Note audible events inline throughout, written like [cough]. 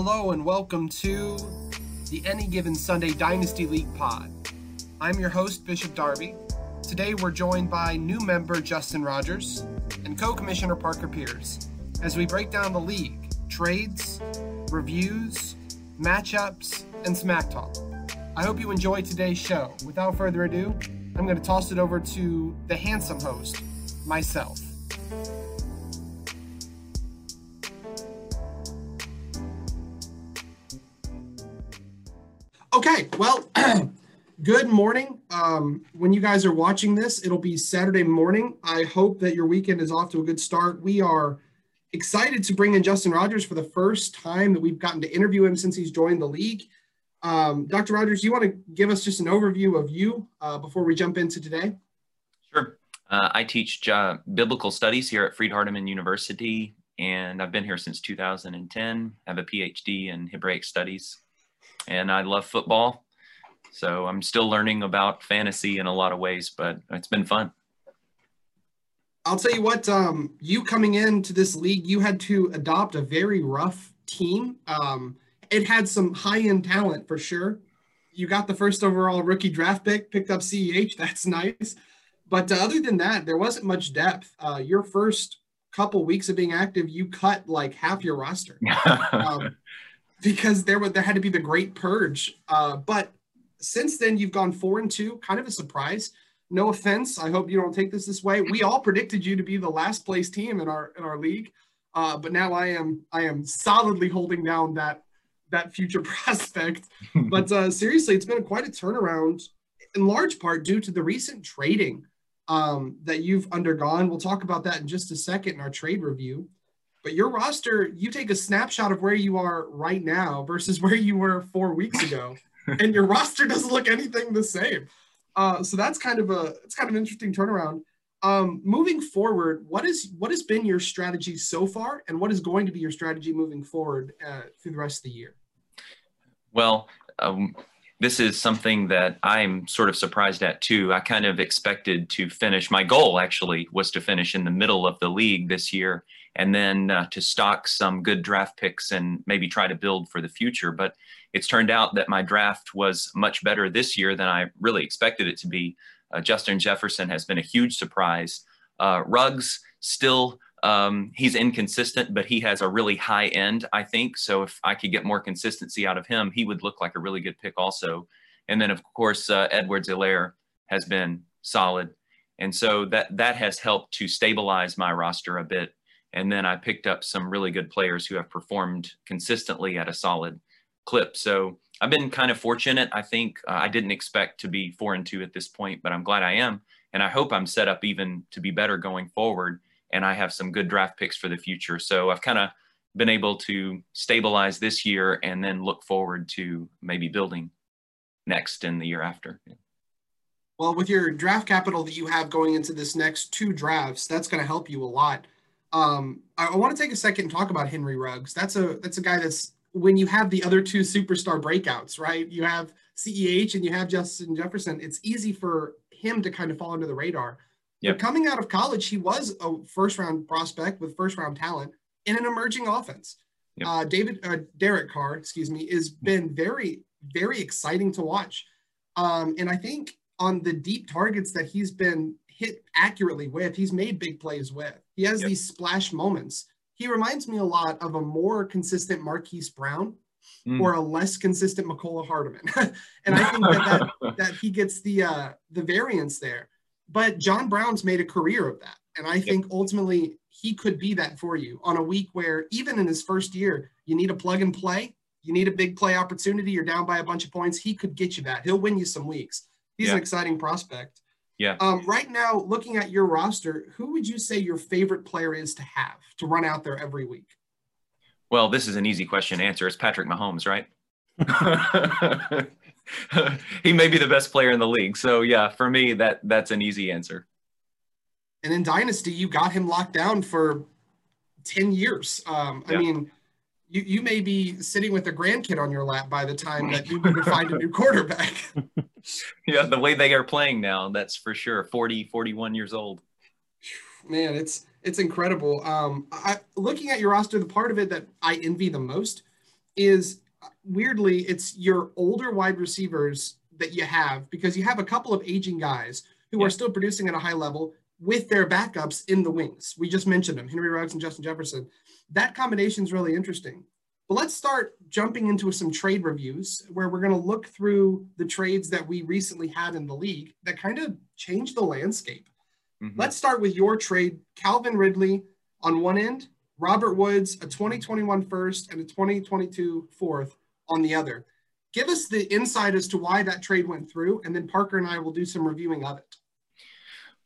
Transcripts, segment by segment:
Hello and welcome to the Any Given Sunday Dynasty League Pod. I'm your host, Bishop Darby. Today we're joined by new member Justin Rogers and co commissioner Parker Pierce as we break down the league, trades, reviews, matchups, and smack talk. I hope you enjoy today's show. Without further ado, I'm going to toss it over to the handsome host, myself. Okay, well, [clears throat] good morning. Um, when you guys are watching this, it'll be Saturday morning. I hope that your weekend is off to a good start. We are excited to bring in Justin Rogers for the first time that we've gotten to interview him since he's joined the league. Um, Dr. Rogers, do you want to give us just an overview of you uh, before we jump into today? Sure. Uh, I teach uh, biblical studies here at Freed-Hardeman University, and I've been here since 2010. I have a PhD in Hebraic studies, and I love football. So I'm still learning about fantasy in a lot of ways, but it's been fun. I'll tell you what, um, you coming into this league, you had to adopt a very rough team. Um, it had some high end talent for sure. You got the first overall rookie draft pick, picked up CEH. [laughs] That's nice. But uh, other than that, there wasn't much depth. Uh, your first couple weeks of being active, you cut like half your roster [laughs] um, because there was there had to be the great purge. Uh, but since then, you've gone four and two, kind of a surprise. No offense, I hope you don't take this this way. We all predicted you to be the last place team in our in our league, uh, but now I am I am solidly holding down that that future [laughs] prospect. but uh, seriously, it's been quite a turnaround, in large part due to the recent trading um, that you've undergone. We'll talk about that in just a second in our trade review. But your roster, you take a snapshot of where you are right now versus [laughs] where you were four weeks ago, and your roster doesn't look anything the same. Uh, so that's kind of a it's kind of an interesting turnaround. Um, moving forward, what is what has been your strategy so far, and what is going to be your strategy moving forward uh, through the rest of the year? Well, um, this is something that I'm sort of surprised at too. I kind of expected to finish. My goal actually was to finish in the middle of the league this year, and then uh, to stock some good draft picks and maybe try to build for the future. But it's turned out that my draft was much better this year than I really expected it to be. Uh, Justin Jefferson has been a huge surprise. Uh, Ruggs still um, he's inconsistent, but he has a really high end, I think. So if I could get more consistency out of him, he would look like a really good pick also. And then of course uh, Edwards-Helaire has been solid, and so that that has helped to stabilize my roster a bit. And then I picked up some really good players who have performed consistently at a solid clip. So I've been kind of fortunate. I think uh, I didn't expect to be four and two at this point, but I'm glad I am. And I hope I'm set up even to be better going forward. And I have some good draft picks for the future. So I've kind of been able to stabilize this year and then look forward to maybe building next in the year after. Well, with your draft capital that you have going into this next two drafts, that's going to help you a lot. Um, I, I want to take a second and talk about Henry Ruggs. That's a that's a guy that's when you have the other two superstar breakouts, right? You have CEH and you have Justin Jefferson. It's easy for him to kind of fall under the radar. Yep. But coming out of college, he was a first round prospect with first round talent in an emerging offense. Yep. Uh, David uh, Derek Carr, excuse me, has been very very exciting to watch. Um, and I think on the deep targets that he's been hit accurately with, he's made big plays with. He has yep. these splash moments he reminds me a lot of a more consistent Marquise Brown mm. or a less consistent Mecole Hardman. [laughs] and I think that, that, [laughs] that, he gets the uh, the variance there. But John Brown's made a career of that. And I think ultimately he could be that for you on a week where even in his first year, you need a plug and play. You need a big play opportunity. You're down by a bunch of points. He could get you that. He'll win you some weeks. He's yeah. an exciting prospect. Yeah. Um, right now, looking at your roster, who would you say your favorite player is to have to run out there every week? Well, this is an easy question to answer. It's Patrick Mahomes, right? [laughs] he may be the best player in the league. So yeah, for me, that that's an easy answer. And in Dynasty, you got him locked down for 10 years. Um, yeah. I mean, you, you may be sitting with a grandkid on your lap by the time that you [laughs] to find a new quarterback. [laughs] yeah, the way they are playing now, that's for sure. 40, 41 years old. Man, it's it's incredible. Um, I, looking at your roster, the part of it that I envy the most is weirdly it's your older wide receivers that you have because you have a couple of aging guys who yeah. are still producing at a high level with their backups in the wings. We just mentioned them, Henry Ruggs and Justin Jefferson. That combination is really interesting. But let's start jumping into some trade reviews where we're going to look through the trades that we recently had in the league that kind of changed the landscape. Mm-hmm. Let's start with your trade Calvin Ridley on one end, Robert Woods, a 2021 first and a 2022 fourth on the other. Give us the insight as to why that trade went through, and then Parker and I will do some reviewing of it.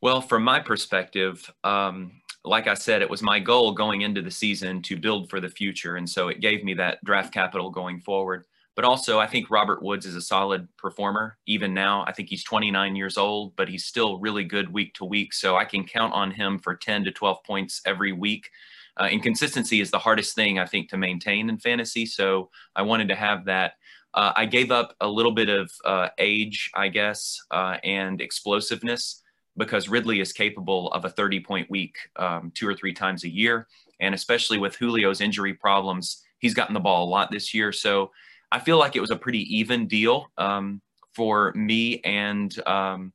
Well, from my perspective, um, like I said, it was my goal going into the season to build for the future. And so it gave me that draft capital going forward. But also, I think Robert Woods is a solid performer. Even now, I think he's 29 years old, but he's still really good week to week. So I can count on him for 10 to 12 points every week. Uh, and consistency is the hardest thing, I think, to maintain in fantasy. So I wanted to have that. Uh, I gave up a little bit of uh, age, I guess, uh, and explosiveness because Ridley is capable of a 30 point week um, two or three times a year. And especially with Julio's injury problems, he's gotten the ball a lot this year. So I feel like it was a pretty even deal um, for me and um,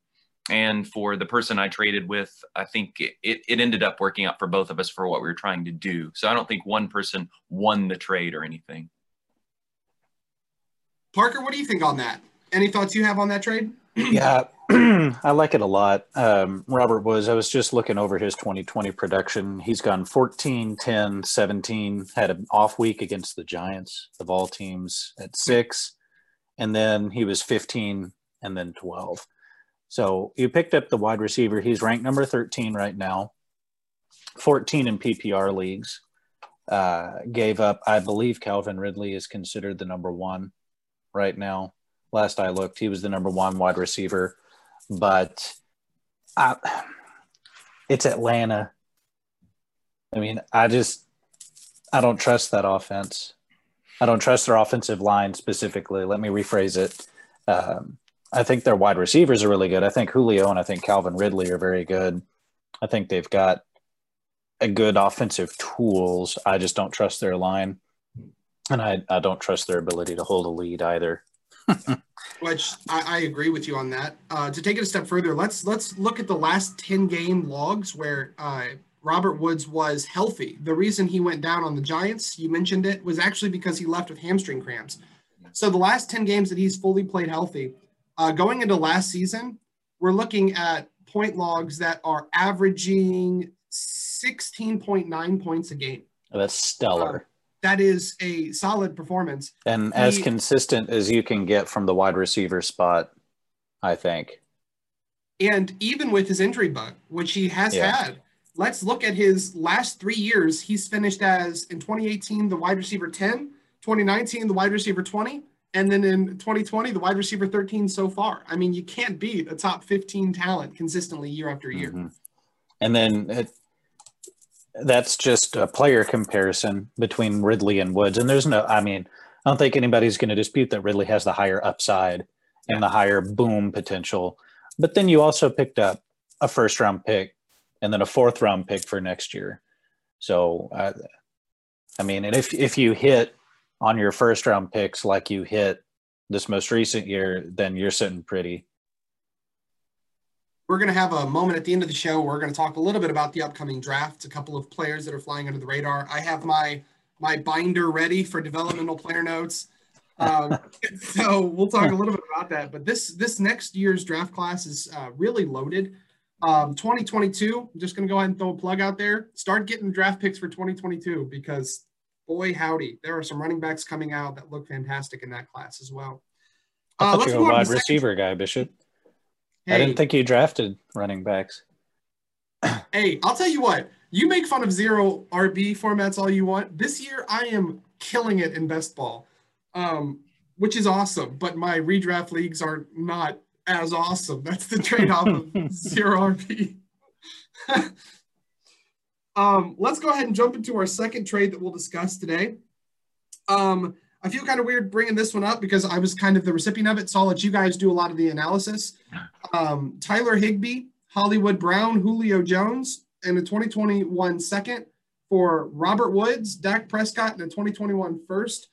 and for the person I traded with. I think it, it ended up working out for both of us for what we were trying to do. So I don't think one person won the trade or anything. Parker, what do you think on that? Any thoughts you have on that trade? Yeah, [clears throat] I like it a lot. Um, Robert was, I was just looking over his 2020 production. He's gone 14, 10, 17, had an off week against the Giants of all teams at six. And then he was 15 and then 12. So you picked up the wide receiver. He's ranked number 13 right now, 14 in PPR leagues. Uh, gave up, I believe Calvin Ridley is considered the number one right now last I looked. He was the number one wide receiver, but I, it's Atlanta. I mean, I just I don't trust that offense. I don't trust their offensive line specifically. Let me rephrase it. Um, I think their wide receivers are really good. I think Julio and I think Calvin Ridley are very good. I think they've got a good offensive tools. I just don't trust their line, and I, I don't trust their ability to hold a lead either. [laughs] Which I, I, agree with you on that. Uh, to take it a step further, let's let's look at the last ten game logs where uh, Robert Woods was healthy. The reason he went down on the Giants, you mentioned it, was actually because he left with hamstring cramps. So the last ten games that he's fully played healthy, uh, going into last season, we're looking at point logs that are averaging sixteen point nine points a game. That's stellar that is a solid performance. And he, as consistent as you can get from the wide receiver spot, I think. And even with his injury bug, which he has yeah. had, let's look at his last three years. He's finished as in 2018, the wide receiver 10, 2019, the wide receiver 20, and then in 2020, the wide receiver 13 so far. I mean, you can't beat a top 15 talent consistently year after year. Mm-hmm. And then it, that's just a player comparison between Ridley and Woods. And there's no, I mean, I don't think anybody's going to dispute that Ridley has the higher upside and the higher boom potential. But then you also picked up a first round pick and then a fourth round pick for next year. So, uh, I mean, and if if you hit on your first round picks like you hit this most recent year, then you're sitting pretty. We're going to have a moment at the end of the show. We're going to talk a little bit about the upcoming draft, a couple of players that are flying under the radar. I have my my binder ready for developmental player notes. Um, [laughs] so we'll talk a little bit about that. But this this next year's draft class is uh, really loaded. Um, 2022. I'm just going to go ahead and throw a plug out there. Start getting draft picks for 2022 because boy howdy, there are some running backs coming out that look fantastic in that class as well. Uh, I thought you were a wide receiver guy, Bishop. Hey, I didn't think you drafted running backs. [clears throat] hey, I'll tell you what. You make fun of zero RB formats all you want. This year, I am killing it in best ball, um, which is awesome. But my redraft leagues are not as awesome. That's the trade-off of [laughs] zero RB. [laughs] um, let's go ahead and jump into our second trade that we'll discuss today. Um, I feel kind of weird bringing this one up because I was kind of the recipient of it. So I'll let you guys do a lot of the analysis. Um, Tyler Higbee, Hollywood Brown, Julio Jones, and a 2021 second for Robert Woods, Dak Prescott, and a 2021 first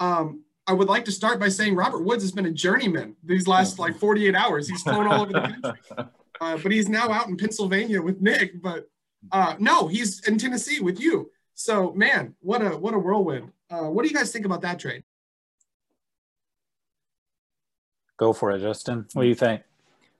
Um, I would like to start by saying Robert Woods has been a journeyman these last like 48 hours. He's flown all over the country, [laughs] uh, but he's now out in Pennsylvania with Nick. But uh, no, he's in Tennessee with you. So man, what a what a whirlwind. Uh, what do you guys think about that trade? Go for it, Justin. What do you think?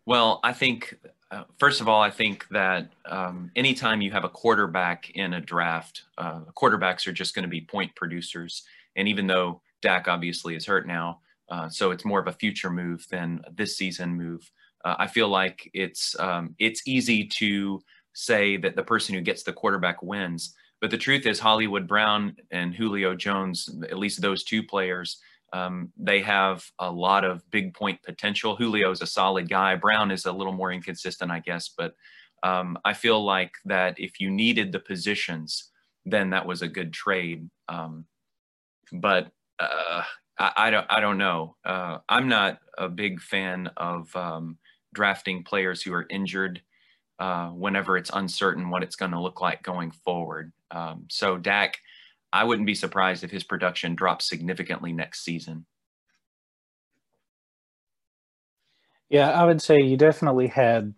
Well, I think uh, first of all, I think that um, anytime you have a quarterback in a draft, uh, quarterbacks are just going to be point producers. And even though Dak obviously is hurt now, uh, so it's more of a future move than this season move. Uh, I feel like it's um, it's easy to say that the person who gets the quarterback wins, but the truth is Hollywood Brown and Julio Jones, at least those two players, um, they have a lot of big point potential. Julio is a solid guy. Brown is a little more inconsistent, I guess, but um, I feel like that if you needed the positions, then that was a good trade. Um, but uh, I, I, don't, I don't know. Uh, I'm not a big fan of um, drafting players who are injured uh, whenever it's uncertain what it's going to look like going forward. Um, so Dak I wouldn't be surprised if his production drops significantly next season. Yeah, I would say you definitely had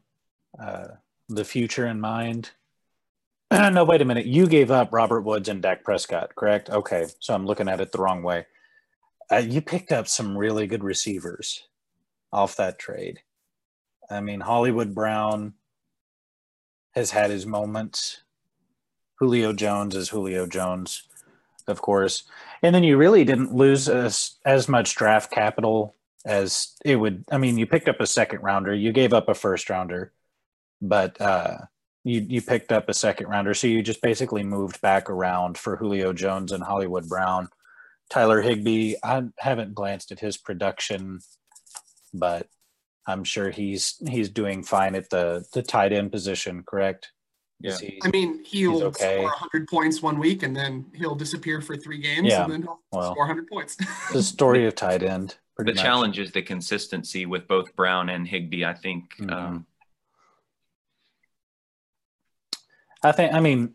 uh, the future in mind. [clears throat] no, wait a minute. You gave up Robert Woods and Dak Prescott, correct? Okay, so I'm looking at it the wrong way. Uh, you picked up some really good receivers off that trade. I mean, Hollywood Brown has had his moments. Julio Jones is Julio Jones of course. And then you really didn't lose as, as much draft capital as it would. I mean, you picked up a second rounder, you gave up a first rounder, but uh, you you picked up a second rounder, so you just basically moved back around for Julio Jones and Hollywood Brown. Tyler Higbee, I haven't glanced at his production, but I'm sure he's he's doing fine at the the tight end position, correct? Yeah. He, I mean, he'll okay. score 100 points one week and then he'll disappear for three games yeah. and then he'll well, score 100 points. [laughs] the story of tight end. The much. challenge is the consistency with both Brown and Higbee, I think. Mm-hmm. Um, I think. I mean,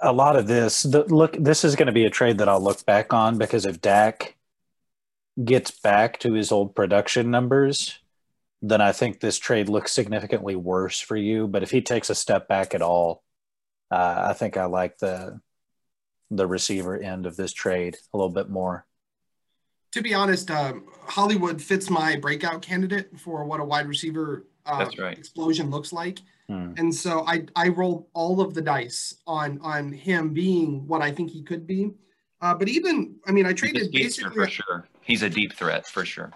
a lot of this. The, look, this is going to be a trade that I'll look back on because if Dak gets back to his old production numbers, then I think this trade looks significantly worse for you. But if he takes a step back at all, uh, I think I like the the receiver end of this trade a little bit more. To be honest, um, Hollywood fits my breakout candidate for what a wide receiver uh, right. explosion looks like. Hmm. And so I I rolled all of the dice on on him being what I think he could be. Uh, but even I mean I traded basically for sure. He's a deep threat for sure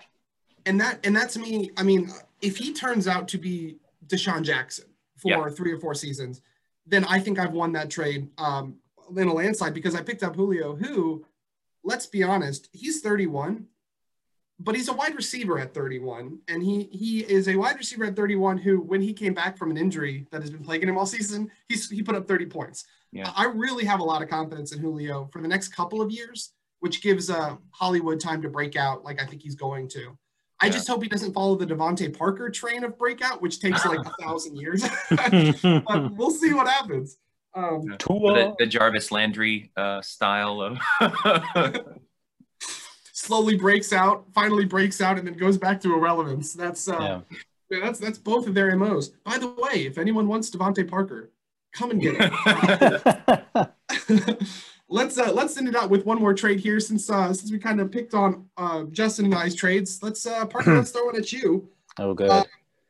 and that and that to me, I mean, if he turns out to be DeSean Jackson for yeah. three or four seasons, then I think I've won that trade um, in a landslide because I picked up Julio, who, let's be honest, he's 31, but he's a wide receiver at 31, and he he is a wide receiver at 31 who, when he came back from an injury that has been plaguing him all season, he's he put up 30 points. Yeah. I really have a lot of confidence in Julio for the next couple of years, which gives uh, Hollywood time to break out, like I think he's going to. I just hope he doesn't follow the DeVante Parker train of breakout, which takes like a thousand years. [laughs] but [laughs] we'll see what happens. Um, the, the, Jarvis Landry uh, style of [laughs] slowly breaks out, finally breaks out, and then goes back to irrelevance. That's uh, yeah. that's that's both of their MOs. By the way, if anyone wants DeVante Parker, come and get it. Let's uh, let's end it out with one more trade here since uh, since we kind of picked on uh, Justin and I's trades. Let's uh, partner. let's throw it at you. Oh, good. Uh,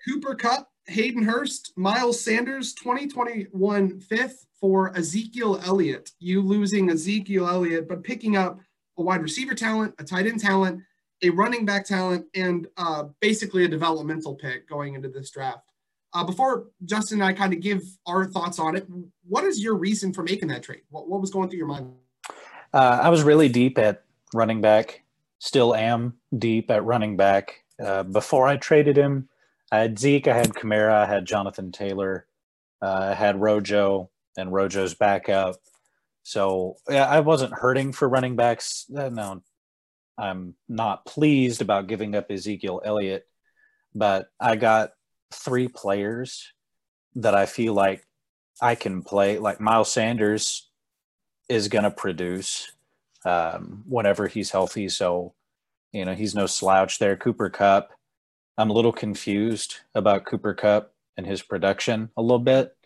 Cooper Kupp, Hayden Hurst, Miles Sanders, 2021 fifth for Ezekiel Elliott. You losing Ezekiel Elliott, but picking up a wide receiver talent, a tight end talent, a running back talent, and uh, basically a developmental pick going into this draft. Uh, before Justin and I kind of give our thoughts on it, what is your reason for making that trade? What, what was going through your mind? Uh, I was really deep at running back, still am deep at running back. Uh, before I traded him, I had Zeke, I had Kamara, I had Jonathan Taylor, uh, I had Rojo, and Rojo's backup. So yeah, I wasn't hurting for running backs. Uh, no, I'm not pleased about giving up Ezekiel Elliott, but I got three players that I feel like I can play. Like Miles Sanders is going to produce. um, whenever he's healthy. So, you know, he's no slouch there. Cooper Kupp, I'm a little confused about Cooper Kupp and his production a little bit,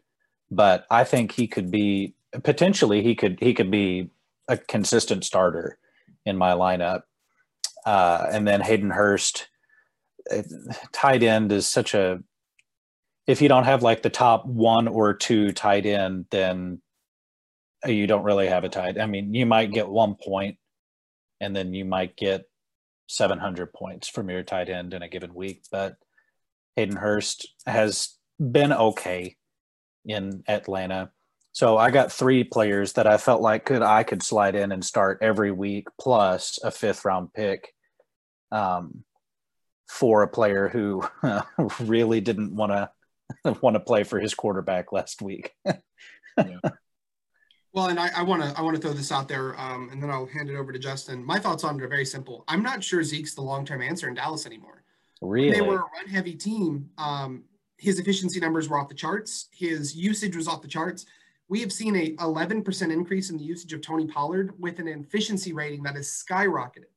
but I think he could be potentially he could he could be a consistent starter in my lineup. Uh, and then Hayden Hurst, tight end is such a if you don't have like the top one or two tight end, then you don't really have a tight. I mean, you might get one point, and then you might get 700 points from your tight end in a given week. But Hayden Hurst has been okay in Atlanta. So I got three players that I felt like could I could slide in and start every week, plus a fifth round pick um, for a player who [laughs] really didn't want to [laughs] want to play for his quarterback last week. [laughs] yeah. Well, and I want to I want to throw this out there, um, and then I'll hand it over to Justin. My thoughts on it are very simple. I'm not sure Zeke's the long term answer in Dallas anymore. Really, when they were a run heavy team. Um, his efficiency numbers were off the charts. His usage was off the charts. We have seen a 11% increase in the usage of Tony Pollard with an efficiency rating that has skyrocketed.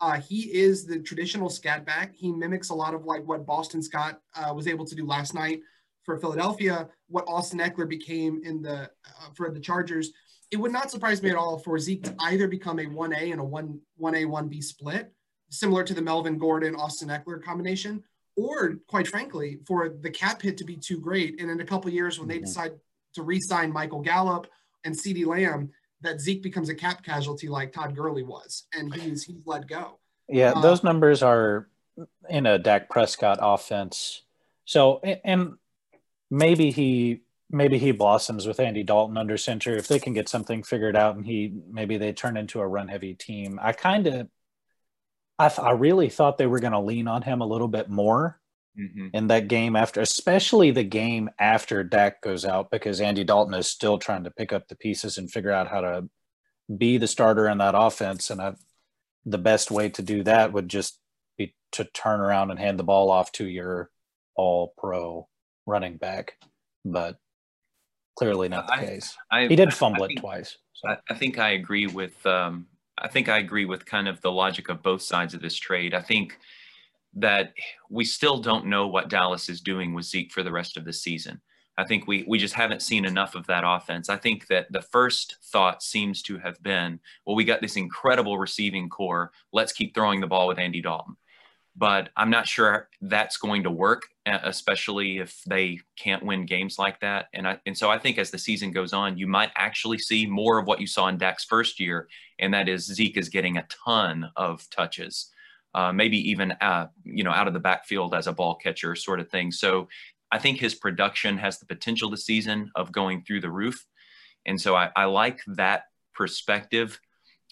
Uh, he is the traditional scat back. He mimics a lot of like what Boston Scott uh, was able to do last night for Philadelphia, what Austin Ekeler became in the uh, for the Chargers. It would not surprise me at all for Zeke to either become a 1A and a 1 1A 1B split, similar to the Melvin Gordon Austin Ekeler combination, or quite frankly, for the cap hit to be too great. And in a couple years, when they mm-hmm. decide to re-sign Michael Gallup and CeeDee Lamb, that Zeke becomes a cap casualty like Todd Gurley was, and he's he's let go. Yeah, uh, those numbers are in a Dak Prescott offense. So and maybe he maybe he blossoms with Andy Dalton under center if they can get something figured out and he maybe they turn into a run heavy team. I kind of I, th- I really thought they were going to lean on him a little bit more mm-hmm. in that game after, especially the game after Dak goes out, because Andy Dalton is still trying to pick up the pieces and figure out how to be the starter in that offense. And I, the best way to do that would just be to turn around and hand the ball off to your all pro running back. But clearly not the I, case. I, he did fumble think, it twice. So. I, think I agree with um, I think I agree with kind of the logic of both sides of this trade. I think that we still don't know what Dallas is doing with Zeke for the rest of the season. I think we we just haven't seen enough of that offense. I think that the first thought seems to have been, well, we got this incredible receiving corps. Let's keep throwing the ball with Andy Dalton. But I'm not sure that's going to work, especially if they can't win games like that. And I, and so I think as the season goes on, you might actually see more of what you saw in Dak's first year, and that is Zeke is getting a ton of touches uh, maybe even uh, you know out of the backfield as a ball catcher sort of thing. So I think his production has the potential this season of going through the roof, and so I, I like that perspective.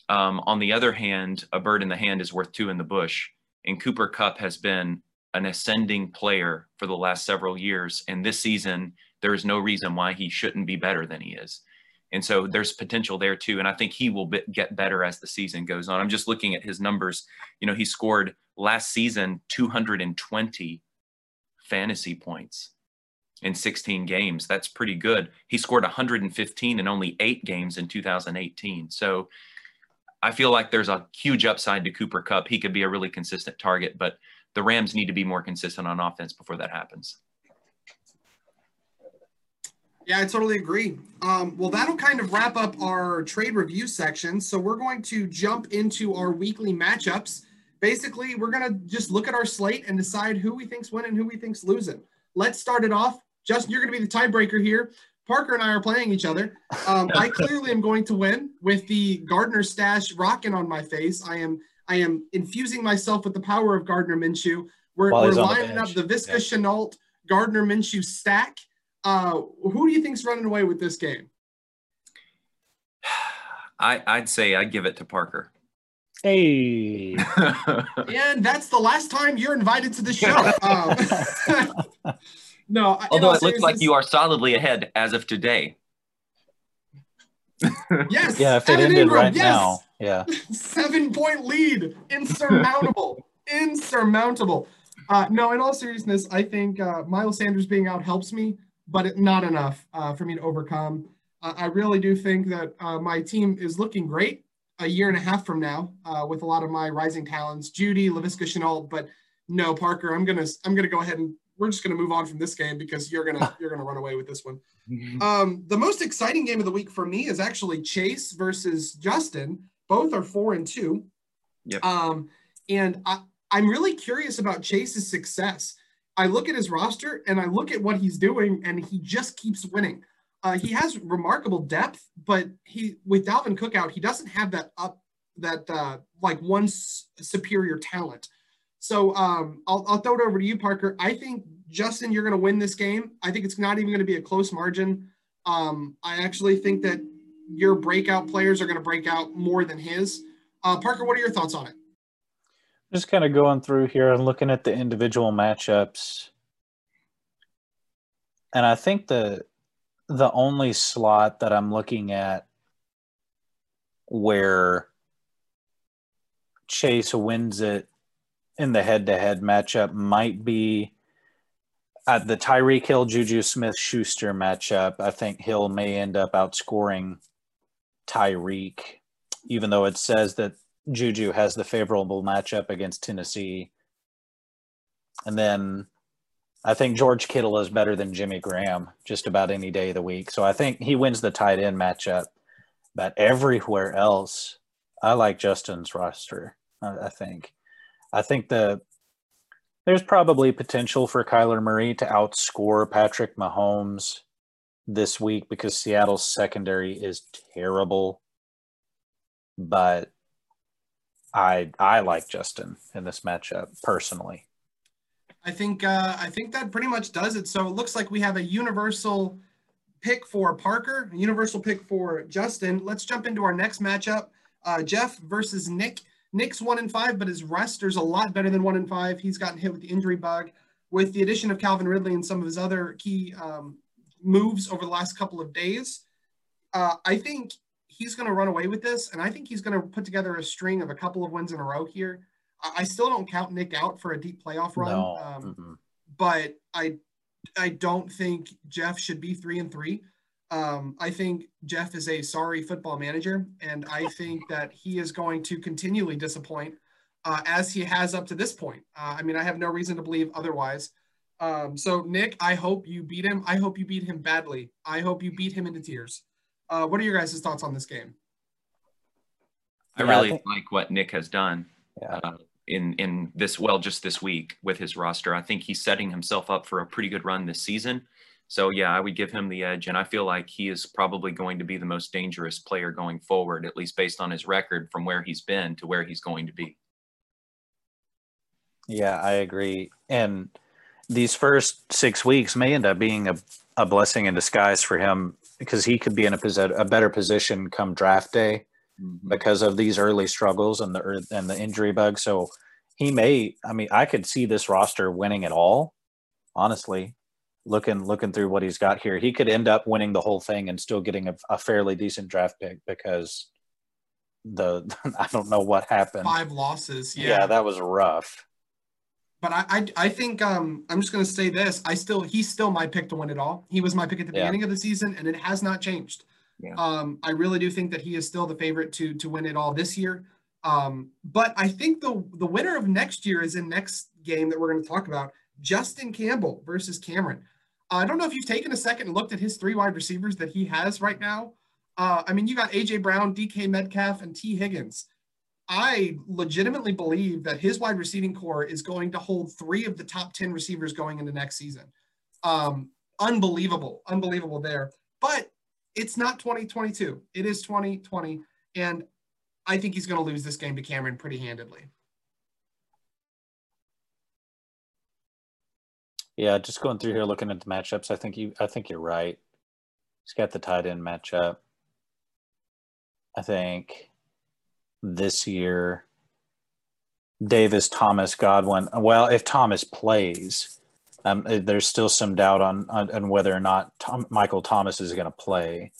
Um, on the other hand, a bird in the hand is worth two in the bush, and Cooper Kupp has been an ascending player for the last several years, and this season there is no reason why he shouldn't be better than he is. And so there's potential there too. And I think he will be, get better as the season goes on. I'm just looking at his numbers. You know, he scored last season 220 fantasy points in 16 games. That's pretty good. He scored 115 in only eight games in 2018. So I feel like there's a huge upside to Cooper Kupp. He could be a really consistent target, but the Rams need to be more consistent on offense before that happens. Yeah, I totally agree. Um, well, that'll kind of wrap up our trade review section. So we're going to jump into our weekly matchups. Basically, we're going to just look at our slate and decide who we think's winning, who we think's losing. Let's start it off. Justin, you're going to be the tiebreaker here. Parker and I are playing each other. Um, I [laughs] clearly am going to win with the Gardner stash rocking on my face. I am I am infusing myself with the power of Gardner Minshew. We're, we're lining up the Visca yeah. Shenault Gardner Minshew stack uh, who do you think's running away with this game? [sighs] I, I'd say I'd give it to Parker. Hey. [laughs] and that's the last time you're invited to the show. [laughs] Um, no, although it looks like you are solidly ahead as of today. [laughs] yes. Yeah, if it ended Ingram, right yes. now. Yeah. [laughs] Seven point lead. Insurmountable. [laughs] Insurmountable. Uh, no, in all seriousness, I think uh, Miles Sanders being out helps me but not enough uh, for me to overcome. Uh, I really do think that uh, my team is looking great. a year and a half from now uh, with a lot of my rising talents, Jeudy, Laviska Shenault. But no, Parker, I'm gonna I'm gonna go ahead and we're just gonna move on from this game because you're gonna [laughs] you're gonna run away with this one. Um, the most exciting game of the week for me is actually Chase versus Justin. Both are four and two. Yep. Um, and I, I'm really curious about Chase's success. I look at his roster and I look at what he's doing, and he just keeps winning. Uh, he has remarkable depth, but he with Dalvin Cook out, he doesn't have that up that uh, like one s- superior talent. So um, I'll, I'll throw it over to you, Parker. I think Justin, you're going to win this game. I think it's not even going to be a close margin. Um, I actually think that your breakout players are going to break out more than his. Uh, Parker, what are your thoughts on it? Just kind of going through here and looking at the individual matchups. And I think the the only slot that I'm looking at where Chase wins it in the head to head matchup might be at the Tyreek Hill Juju Smith Schuster matchup. I think Hill may end up outscoring Tyreek, even though it says that Juju has the favorable matchup against Tennessee. And then I think George Kittle is better than Jimmy Graham just about any day of the week. So I think he wins the tight end matchup. But everywhere else, I like Justin's roster, I think. I think the there's probably potential for Kyler Murray to outscore Patrick Mahomes this week because Seattle's secondary is terrible. But I I like Justin in this matchup personally. I think uh, I think that pretty much does it. So it looks like we have a universal pick for Parker, a universal pick for Justin. Let's jump into our next matchup: uh, Jeff versus Nick. Nick's one and five, but his roster's a lot better than one and five. He's gotten hit with the injury bug. With the addition of Calvin Ridley and some of his other key um, moves over the last couple of days, uh, I think he's going to run away with this, and I think he's going to put together a string of a couple of wins in a row here. I, I still don't count Nick out for a deep playoff run, No. um, Mm-mm. but I I don't think Jeff should be three and three. Um, I think Jeff is a sorry football manager, and I [laughs] think that he is going to continually disappoint uh, as he has up to this point. Uh, I mean, I have no reason to believe otherwise. Um, so, Nick, I hope you beat him. I hope you beat him badly. I hope you beat him into tears. Uh, what are your guys' thoughts on this game? I Yeah, I really think- like what Nick has done Yeah. uh, in in this well just this week with his roster. I think he's setting himself up for a pretty good run this season. So yeah, I would give him the edge, and I feel like he is probably going to be the most dangerous player going forward, at least based on his record from where he's been to where he's going to be. Yeah, I agree. And these first six weeks may end up being a, a blessing in disguise for him because he could be in a, posi- a better position come draft day mm-hmm. because of these early struggles and the and the injury bug. So he may. I mean, I could see this roster winning it all. Honestly, looking looking through what he's got here, he could end up winning the whole thing and still getting a, a fairly decent draft pick because the [laughs] I don't know what happened. Five losses. yeah, that was rough. But I, I, I think um, I'm just going to say this. I still, he's still my pick to win it all. He was my pick at the Yeah. beginning of the season, and it has not changed. Yeah. Um, I really do think that he is still the favorite to to win it all this year. Um, but I think the the winner of next year is in next game that we're going to talk about. Justin Campbell versus Cameron. I don't know if you've taken a second and looked at his three wide receivers that he has right now. Uh, I mean, you got AJ Brown, DK Metcalf, and Tee Higgins. I legitimately believe that his wide receiving corps is going to hold three of the top 10 receivers going into next season. Um, unbelievable, unbelievable there. But it's not 2022. It is 2020. And I think he's going to lose this game to Cameron pretty handedly. Yeah, just going through here looking at the matchups, I think you I think you're right. He's got the tight end matchup. I think this year Davis, Thomas, Godwin. Well, if Thomas plays, um, there's still some doubt on on, on whether or not Tom, Michael Thomas is going to play.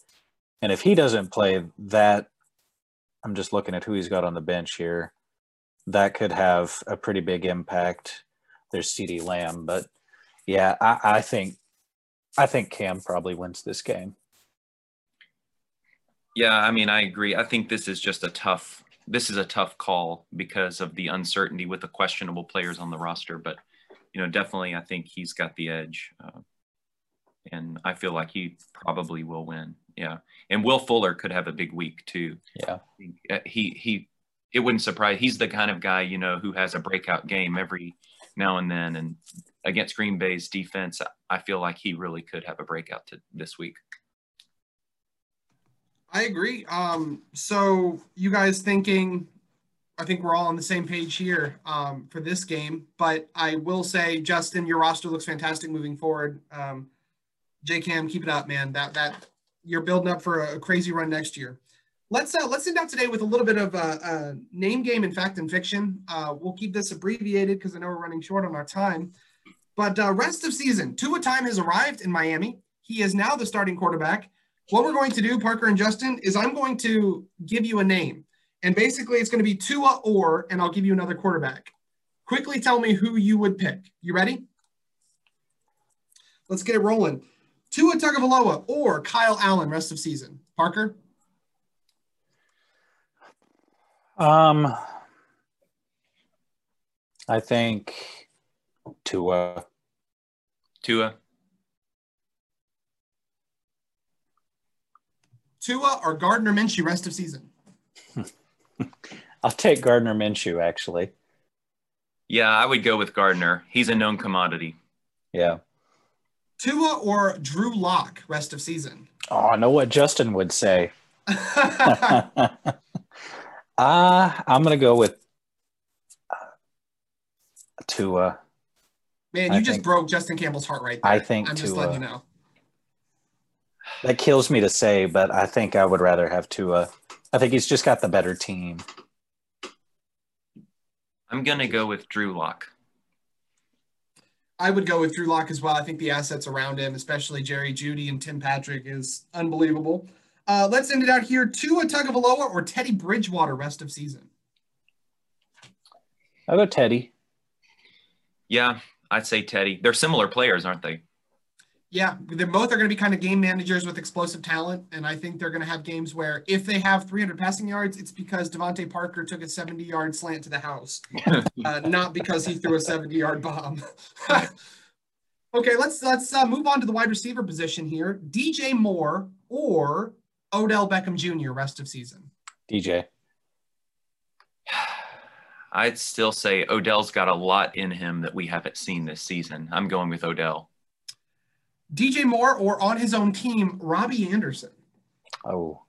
And if he doesn't play, that I'm just looking at who he's got on the bench here. That could have a pretty big impact. There's CeeDee Lamb, but yeah, I, I think I think Cam probably wins this game. Yeah, I mean, I agree. I think this is just a tough. This is a tough call because of the uncertainty with the questionable players on the roster. But you know, definitely, I think he's got the edge, uh, and I feel like he probably will win. Yeah, and Will Fuller could have a big week too. Yeah, uh, he he. It wouldn't surprise. He's the kind of guy you know who has a breakout game every now and then, and against Green Bay's defense, I feel like he really could have a breakout to this week. I agree. Um, so you guys thinking? I think we're all on the same page here um, for this game. But I will say, Justin, your roster looks fantastic moving forward. Um, J Cam, keep it up, man. That that you're building up for a, crazy run next year. Let's uh, let's end out today with a little bit of a, name game in fact and fiction. Uh, we'll keep this abbreviated because I know we're running short on our time. But uh, rest of season, Tua time has arrived in Miami. He is now the starting quarterback what we're going to do, Parker and Justin, is I'm going to give you a name. And basically, it's going to be Tua or, and I'll give you another quarterback. Quickly tell me who you would pick. You ready? Let's get it rolling. Tua Tagovailoa or Kyle Allen rest of season. Parker? Um, I think Tua. Tua. Tua or Gardner Minshew rest of season? [laughs] I'll take Gardner Minshew, actually. Yeah, I would go with Gardner. He's a known commodity. Yeah. Tua or Drew Lock rest of season? Oh, I know what Justin would say. [laughs] uh, I'm going to go with uh, Tua. Man, you I just think, broke Justin Campbell's heart right there. I think I'm Tua. just letting you know. That kills me to say, but I think I would rather have Tua. I think he's just got the better team. I'm gonna go with Drew Lock. I would go with Drew Lock as well. I think the assets around him, especially Jerry Jeudy and Tim Patrick, is unbelievable. Uh, let's end it out here. Tua Tagovailoa or Teddy Bridgewater rest of season. I'll go Teddy. Yeah, I'd say Teddy. They're similar players, aren't they? Yeah, they're both are going to be kind of game managers with explosive talent, and I think they're going to have games where if they have 300 passing yards, it's because DeVante Parker took a 70-yard slant to the house, [laughs] uh, not because he threw a 70-yard bomb. [laughs] okay, let's let's uh, move on to the wide receiver position here. DJ Moore or Odell Beckham Jr. rest of season. DJ. I'd still say Odell's got a lot in him that we haven't seen this season. I'm going with Odell. DJ Moore or on his own team, Robbie Anderson? Oh,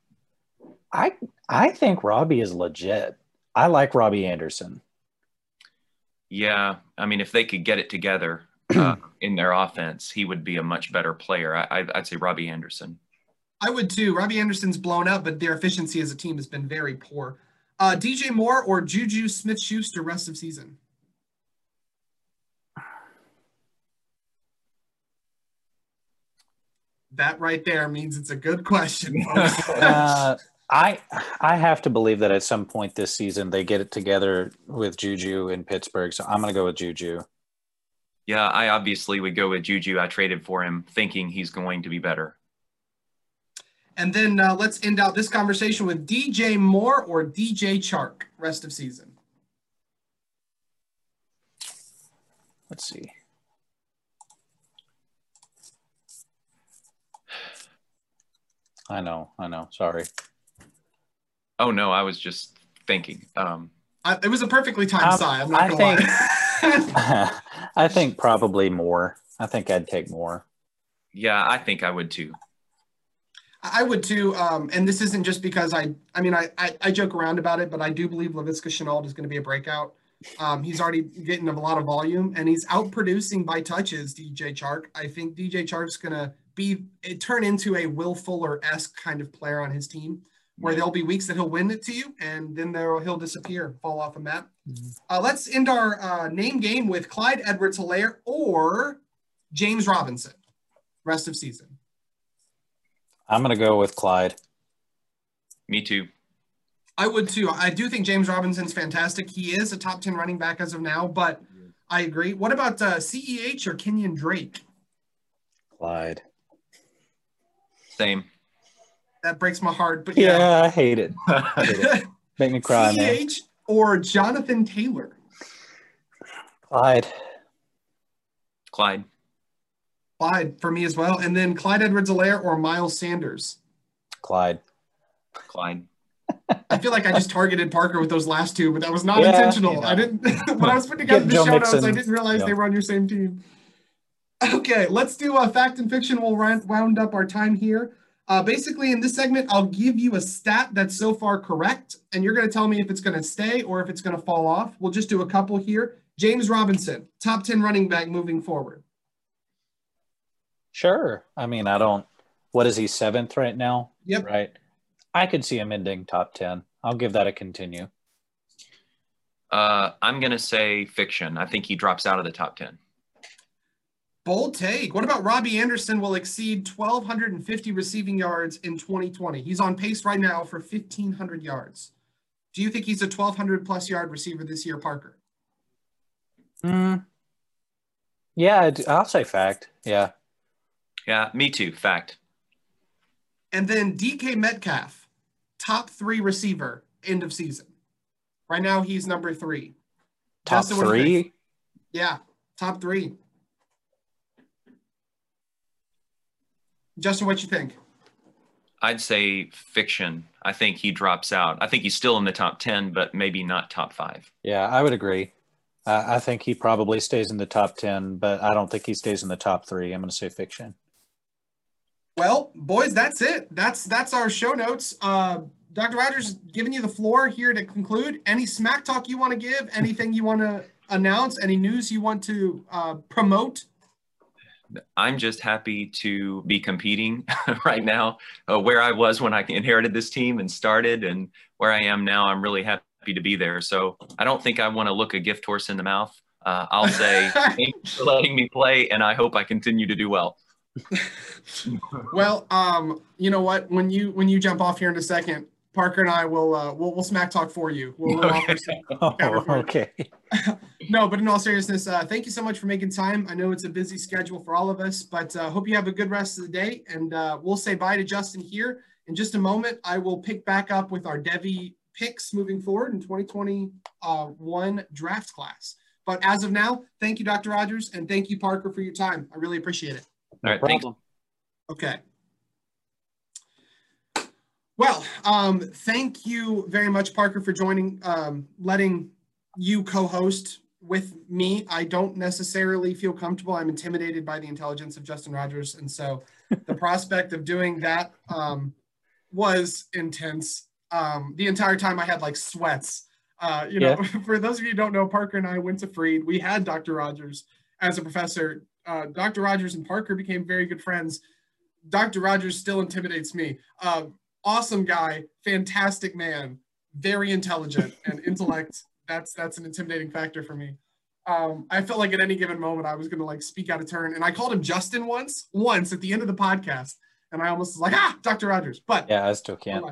I I think Robbie is legit. I like Robbie Anderson. Yeah, I mean, if they could get it together uh, [clears throat] in their offense, he would be a much better player. I, would say Robbie Anderson. I would too. Robbie Anderson's blown up, but their efficiency as a team has been very poor. Uh, DJ Moore or Juju Smith Schuster rest of season? that right there means it's a good question. [laughs] uh, I I have to believe that at some point this season they get it together with Juju in Pittsburgh. So I'm going to go with Juju. Yeah, I obviously would go with Juju. I traded for him thinking he's going to be better. And then uh, let's end out this conversation with DJ Moore or DJ Chark rest of season. Let's see. I know, I know. Sorry. Oh no, I was just thinking. Um, I, it was a perfectly timed um, sigh. I'm not I gonna think, lie. [laughs] [laughs] I think probably Moore. I think I'd take Moore. Yeah, I think I would too. I would too. Um, and this isn't just because I, I mean, I, I, I joke around about it, but I do believe Laviska Shenault is going to be a breakout. Um, he's already getting a lot of volume and he's out producing by touches DJ Chark. I think DJ Chark's going to be it turn into a Will Fuller esque kind of player on his team, where there'll be weeks that he'll win it to you, and then there he'll disappear, fall off a map. Mm-hmm. Uh, let's end our uh, name game with Clyde Edwards-Helaire or James Robinson, rest of season. I'm gonna go with Clyde. Me too. I would too. I do think James Robinson's fantastic. He is a top 10 running back as of now, but I agree. What about uh, CEH or Kenyon Drake? Clyde. Same. That breaks my heart. But Yeah, yeah. I hate it. [laughs] I hate it. Make me cry, man. CEH or Jonathan Taylor? Clyde. Clyde. Clyde for me as well. And then Clyde Edwards-Helaire or Miles Sanders? Clyde. Clyde. I feel like I just targeted Parker with those last two, but that was not Yeah, intentional. you know. I didn't [laughs] when I was putting together Get the Joe show notes, I didn't realize Yeah. they were on your same team. Okay, let's do a fact and fiction. We'll round, round up our time here. Uh, basically, in this segment, I'll give you a stat that's so far correct, and you're going to tell me if it's going to stay or if it's going to fall off. We'll just do a couple here. James Robinson, top 10 running back moving forward. Sure. I mean, I don't. What is he seventh right now? Yep. Right. I could see him ending top ten. I'll give that a continue. Uh, I'm going to say fiction. I think he drops out of the top 10. Bold take. What about Robbie Anderson will exceed 1,250 receiving yards in 2020? He's on pace right now for 1,500 yards. Do you think he's a 1,200 plus yard receiver this year, Parker? Mm. Yeah, I'd- I'll say fact. Yeah. Yeah, me too. Fact. And then DK Metcalf, top three receiver, end of season. Right now, he's number three. Top Justin, what do you think? three. Yeah, top three. Justin, what you think? I'd say fiction. I think he drops out. I think he's still in the top 10, but maybe not top five. Yeah, I would agree. Uh, I think he probably stays in the top ten, but I don't think he stays in the top three. I'm going to say fiction. Well, boys, that's it. That's that's our show notes. Uh, Dr. Rogers, giving you the floor here to conclude. Any smack talk you want to give? Anything you want to announce? Any news you want to uh, promote? I'm just happy to be competing [laughs] right now. Uh, where I was when I inherited this team and started, and where I am now, I'm really happy to be there. So I don't think I want to look a gift horse in the mouth. Uh, I'll say [laughs] thanks for letting me play, and I hope I continue to do well. [laughs] Well, um, you know what? When you when you jump off here in a second, Parker and I will uh, we'll, we'll smack talk for you. We'll, we'll offer some [laughs] Oh, okay. [laughs] No, but in all seriousness, uh, thank you so much for making time. I know it's a busy schedule for all of us, but uh, hope you have a good rest of the day. And uh, we'll say bye to Justin here in just a moment. I will pick back up with our Devy picks moving forward in 2021 draft class. But as of now, thank you, Dr. Rogers, and thank you, Parker, for your time. I really appreciate it. All right, thanks. Problem. Okay. Well, um, thank you very much, Parker, for joining, um, letting you co-host with me. I don't necessarily feel comfortable. I'm intimidated by the intelligence of Justin Rogers, and so [laughs] the prospect of doing that um, was intense. Um, the entire time I had like sweats. Uh, you know, [laughs] for those of you who don't know, Parker and I went to Freed. We had Dr. Rogers as a professor. Uh, Dr. Rogers and Parker became very good friends. Dr. Rogers still intimidates me. Uh, awesome guy, fantastic man, very intelligent and [laughs] intellect. That's that's an intimidating factor for me. Um, I felt like at any given moment I was gonna like speak out of turn, and I called him Justin once, once at the end of the podcast, and I almost was like, ah, Dr. Rogers. But Yeah, I still can't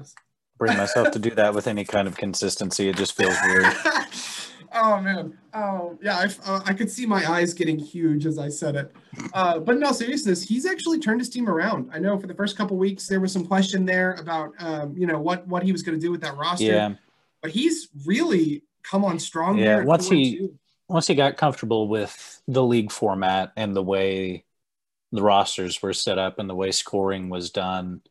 bring myself to do that with [laughs] any kind of consistency. It just feels weird. [laughs] oh man. Oh yeah. I, uh, I could see my eyes getting huge as I said it. Uh, but in all seriousness, he's actually turned his team around. I know for the first couple weeks there was some question there about um, you know what what he was going to do with that roster. Yeah. But he's really come on strong. Yeah, once he- 4-2. once he got comfortable with the league format and the way the rosters were set up and the way scoring was done,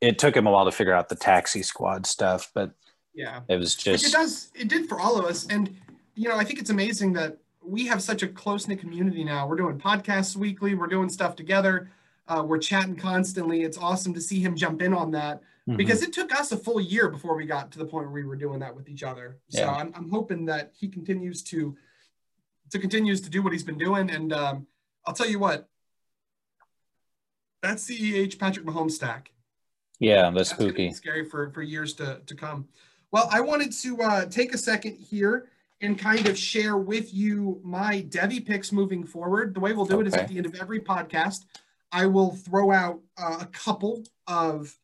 it took him a while to figure out the taxi squad stuff, but yeah. it was just it does. It did for all of us, and you know I think it's amazing that we have such a close knit community now. We're doing podcasts weekly. We're doing stuff together. Uh, we're chatting constantly. It's awesome to see him jump in on that. Mhm. because it took us a full year before we got to the point where we were doing that with each other. So Yeah. I'm, I'm hoping that he continues to to continues to do what he's been doing. And um, I'll tell you what, that CEH Patrick Mahomes stack. yeah, that's gonna spooky. scary for for years to to come. Well, I wanted to uh, take a second here and kind of share with you my Devy picks moving forward. The way we'll do it is at the end of every podcast, I will throw out uh, a couple of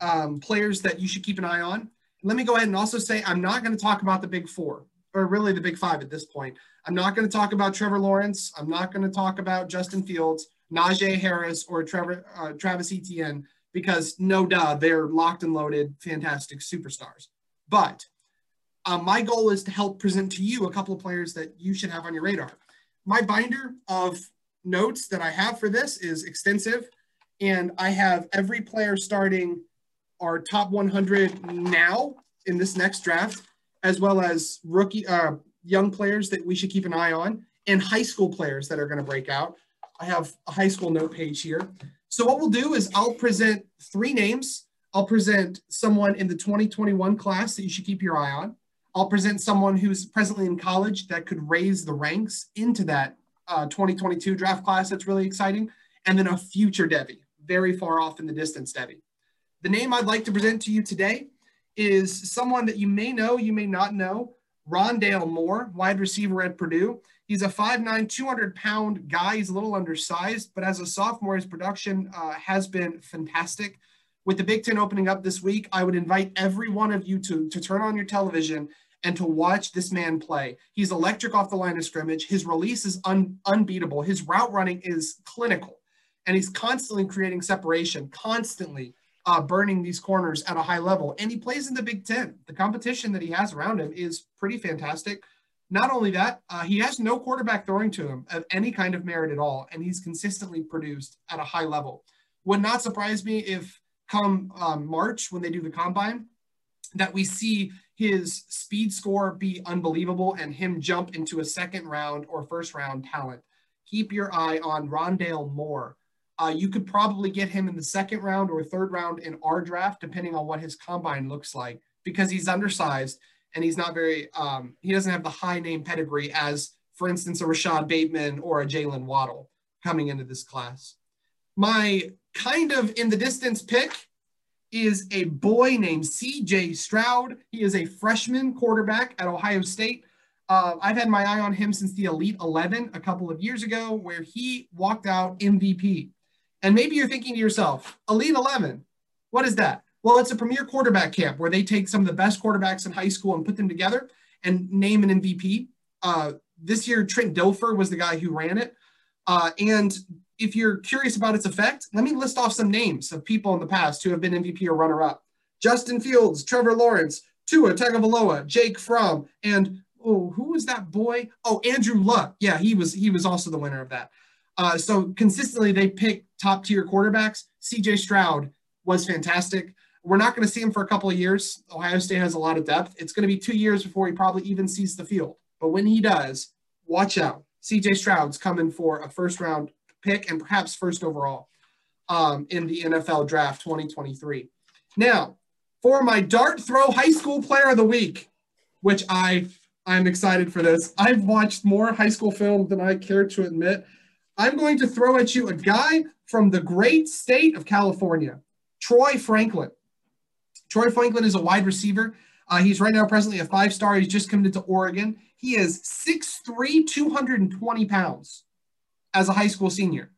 um, players that you should keep an eye on. Let me go ahead and also say I'm not going to talk about the big four, or really the big five at this point. I'm not going to talk about Trevor Lawrence. I'm not going to talk about Justin Fields, Najee Harris, or Trevor uh, Travis Etienne because no duh, they're locked and loaded, fantastic superstars. But um, my goal is to help present to you a couple of players that you should have on your radar. My binder of notes that I have for this is extensive, and I have every player starting our top 100 now in this next draft, as well as rookie, uh, young players that we should keep an eye on, and high school players that are going to break out. I have a high school note page here. So what we'll do is I'll present three names. I'll present someone in the 2021 class that you should keep your eye on. I'll present someone who's presently in college that could raise the ranks into that uh, 2022 draft class that's really exciting. And then a future Devy, very far off in the distance Devy. The name I'd like to present to you today is someone that you may know, you may not know, Rondale Moore, wide receiver at Purdue. He's a 5'9", 200 pound guy. He's a little undersized, but as a sophomore, his production uh, has been fantastic. With the Big Ten opening up this week, I would invite every one of you to, to turn on your television and to watch this man play. He's electric off the line of scrimmage. His release is un, unbeatable. His route running is clinical, and he's constantly creating separation, constantly uh, burning these corners at a high level. And he plays in the Big Ten. The competition that he has around him is pretty fantastic. Not only that, uh, he has no quarterback throwing to him of any kind of merit at all, and he's consistently produced at a high level. Would not surprise me if come um, March when they do the combine, that we see his speed score be unbelievable and him jump into a second round or first round talent. Keep your eye on Rondale Moore. Uh, you could probably get him in the second round or third round in our draft, depending on what his combine looks like, because he's undersized and he's not very, um, he doesn't have the high name pedigree as, for instance, a Rashod Bateman or a Jaylen Waddle coming into this class. My kind of in the distance pick is a boy named CJ Stroud. He is a freshman quarterback at Ohio State. Uh, I've had my eye on him since the Elite 11 a couple of years ago, where he walked out MVP. And maybe you're thinking to yourself, Elite 11, what is that? Well, it's a premier quarterback camp where they take some of the best quarterbacks in high school and put them together and name an MVP. Uh, this year, Trent Dilfer was the guy who ran it. Uh, and if you're curious about its effect, let me list off some names of people in the past who have been MVP or runner up. Justin Fields, Trevor Lawrence, Tua Tagovailoa, Jake Fromm, and oh, who was that boy? Oh, Andrew Luck. Yeah, he was he was also the winner of that. Uh, so consistently they pick top tier quarterbacks. CJ Stroud was fantastic. We're not going to see him for a couple of years. Ohio State has a lot of depth. It's going to be two years before he probably even sees the field. But when he does, watch out. CJ Stroud's coming for a first round pick and perhaps first overall um, in the NFL draft 2023. Now, for my dart throw high school player of the week, which I I'm excited for this. I've watched more high school film than I care to admit. I'm going to throw at you a guy from the great state of California, Troy Franklin. Troy Franklin is a wide receiver. Uh, he's right now presently a five star. He's just committed to Oregon. He is 6'3, 220 pounds as a high school senior.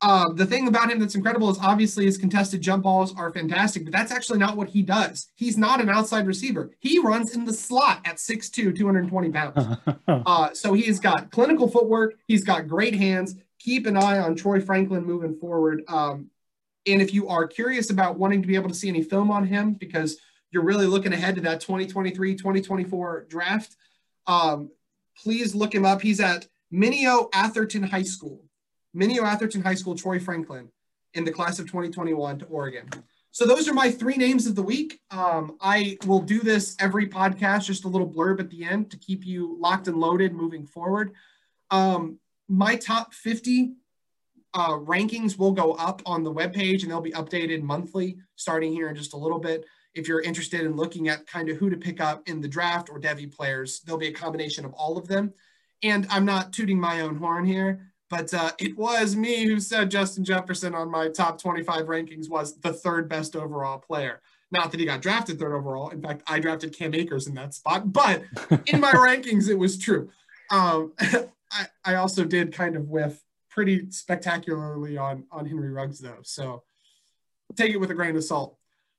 Uh, the thing about him that's incredible is obviously his contested jump balls are fantastic, but that's actually not what he does. He's not an outside receiver. He runs in the slot at 6'2, 220 pounds. [laughs] uh, so he's got clinical footwork. He's got great hands. Keep an eye on Troy Franklin moving forward. Um, and if you are curious about wanting to be able to see any film on him, because you're really looking ahead to that 2023 2024 draft, um, please look him up. He's at Menlo-Atherton High School. Menlo-Atherton High School, Troy Franklin, in the class of 2021 to Oregon. So those are my three names of the week. Um, I will do this every podcast, just a little blurb at the end to keep you locked and loaded moving forward. Um, my top 50 uh, rankings will go up on the webpage and they'll be updated monthly starting here in just a little bit. If you're interested in looking at kind of who to pick up in the draft or Devy players, there'll be a combination of all of them. And I'm not tooting my own horn here, but uh, it was me who said Justin Jefferson on my top 25 rankings was the third best overall player. Not that he got drafted third overall. In fact, I drafted Cam Akers in that spot, but in my [laughs] rankings, it was true. Um, [laughs] I, I also did kind of whiff pretty spectacularly on, on Henry Ruggs, though. So take it with a grain of salt.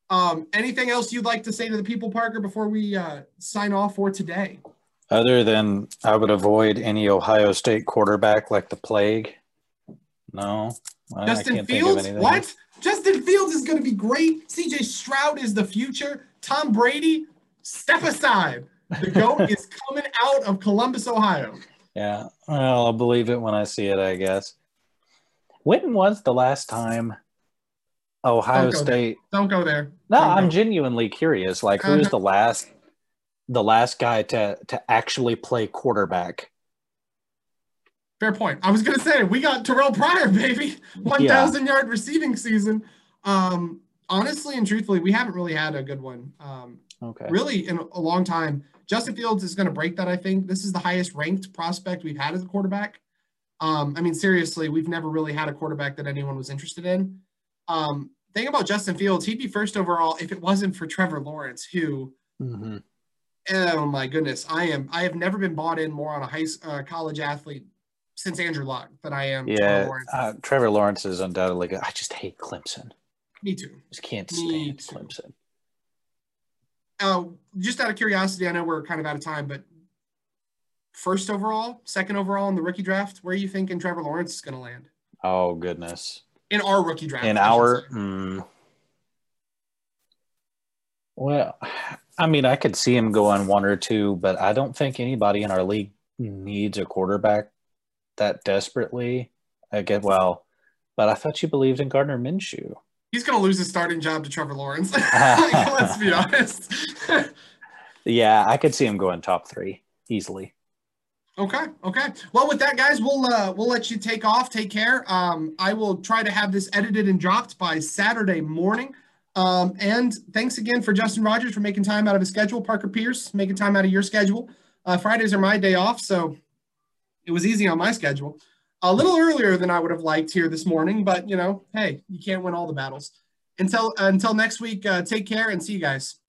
Um, anything else you'd like to say to the people, Parker, before we uh, sign off for today? Other than I would avoid any Ohio State quarterback like the plague. No. Justin Fields? What? Justin Fields is going to be great. CJ Stroud is the future. Tom Brady, step aside. The GOAT [laughs] is coming out of Columbus, Ohio. Yeah, well, I'll believe it when I see it, I guess. When was the last time Ohio Don't State? Don't go there. No, Don't I'm go. genuinely curious. Like, who is Uh-huh. the last, the last guy to to actually play quarterback? Fair point. I was going to say, we got Terrelle Pryor, baby. 1,000 yard receiving season. Um, honestly and truthfully, we haven't really had a good one. Um, Okay. really in a long time. Justin Fields is going to break that, I think. This is the highest ranked prospect we've had as a quarterback. Um, I mean, seriously, we've never really had a quarterback that anyone was interested in. Um, thing about Justin Fields, he'd be first overall if it wasn't for Trevor Lawrence, who, hmm oh my goodness, I am. I have never been bought in more on a high uh, college athlete since Andrew Luck than I am. Trevor Yeah, Lawrence. uh, Trevor Lawrence is undoubtedly good. I just hate Clemson. Me too. Just can't stand. Clemson. Uh, just out of curiosity, I know we're kind of out of time, but first overall, second overall in the rookie draft, where are you thinking Trevor Lawrence is going to land Oh goodness. in our rookie draft? In I our, mm, well, I mean, I could see him going one or two, but I don't think anybody in our league needs a quarterback that desperately. I get well, but I thought you believed in Gardner Minshew. he's going to lose his starting job to Trevor Lawrence. [laughs] Like, let's be honest. [laughs] Yeah, I could see him going top three easily. Okay. Okay. Well, with that, guys, we'll uh, we'll let you take off. Take care. Um, I will try to have this edited and dropped by Saturday morning. Um, and thanks again for Justin Rogers for making time out of his schedule. Parker Pierce making time out of your schedule. Uh, Fridays are my day off, so it was easy on my schedule. A little earlier than I would have liked here this morning, but you know, hey, you can't win all the battles. Until until next week, uh, take care and see you guys.